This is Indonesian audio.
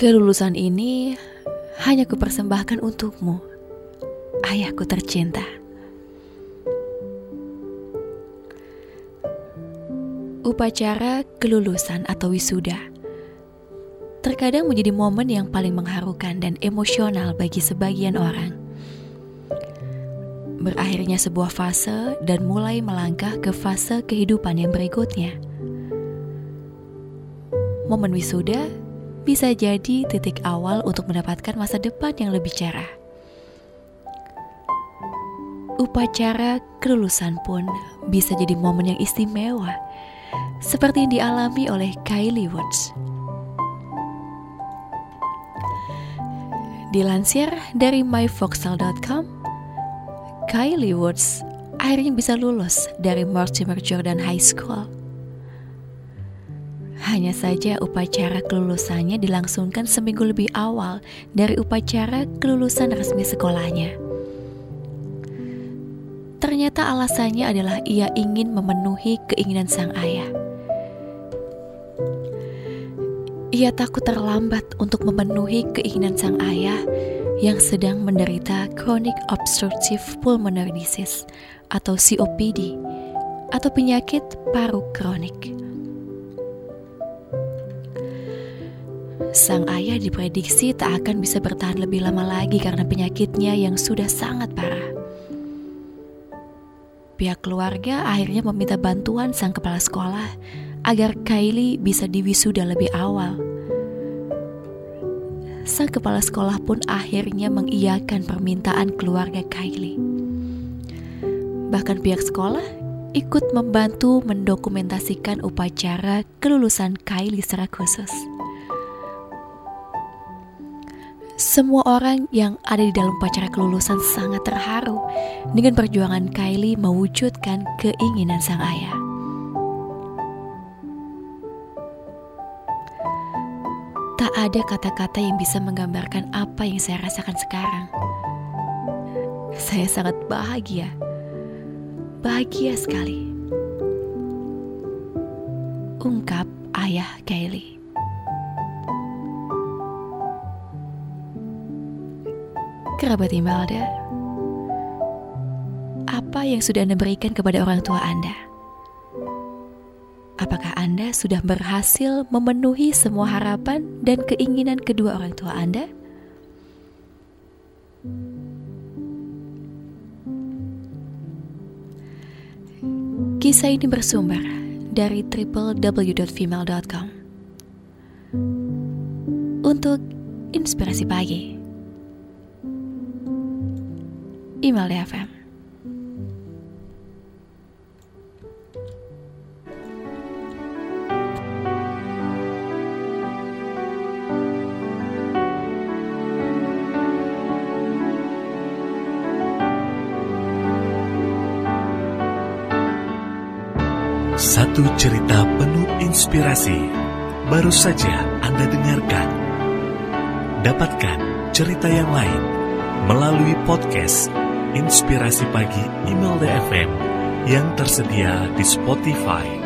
Kelulusan ini hanya kupersembahkan untukmu, ayahku tercinta. Upacara kelulusan atau wisuda terkadang menjadi momen yang paling mengharukan dan emosional bagi sebagian orang. Berakhirnya sebuah fase dan mulai melangkah ke fase kehidupan yang berikutnya. Momen wisuda bisa jadi titik awal untuk mendapatkan masa depan yang lebih cerah. Upacara kelulusan pun bisa jadi momen yang istimewa, seperti yang dialami oleh Kylie Woods. Dilansir dari myfoxel.com, Kylie Woods akhirnya bisa lulus dari Mortimer Jordan High School hanya saja upacara kelulusannya dilangsungkan seminggu lebih awal dari upacara kelulusan resmi sekolahnya. Ternyata alasannya adalah ia ingin memenuhi keinginan sang ayah. Ia takut terlambat untuk memenuhi keinginan sang ayah yang sedang menderita chronic obstructive pulmonary disease atau COPD atau penyakit paru kronik. Sang ayah diprediksi tak akan bisa bertahan lebih lama lagi karena penyakitnya yang sudah sangat parah. Pihak keluarga akhirnya meminta bantuan sang kepala sekolah agar Kylie bisa diwisuda lebih awal. Sang kepala sekolah pun akhirnya mengiyakan permintaan keluarga Kylie. Bahkan pihak sekolah ikut membantu mendokumentasikan upacara kelulusan Kylie secara khusus. Semua orang yang ada di dalam upacara kelulusan sangat terharu dengan perjuangan Kylie mewujudkan keinginan sang ayah. Tak ada kata-kata yang bisa menggambarkan apa yang saya rasakan sekarang. Saya sangat bahagia. Bahagia sekali. Ungkap ayah Kylie. Kerabat Imelda, apa yang sudah Anda berikan kepada orang tua Anda? Apakah Anda sudah berhasil memenuhi semua harapan dan keinginan kedua orang tua Anda? Kisah ini bersumber dari www.female.com untuk inspirasi pagi email FM. Satu cerita penuh inspirasi baru saja Anda dengarkan. Dapatkan cerita yang lain melalui podcast Inspirasi Pagi Email DFM yang tersedia di Spotify.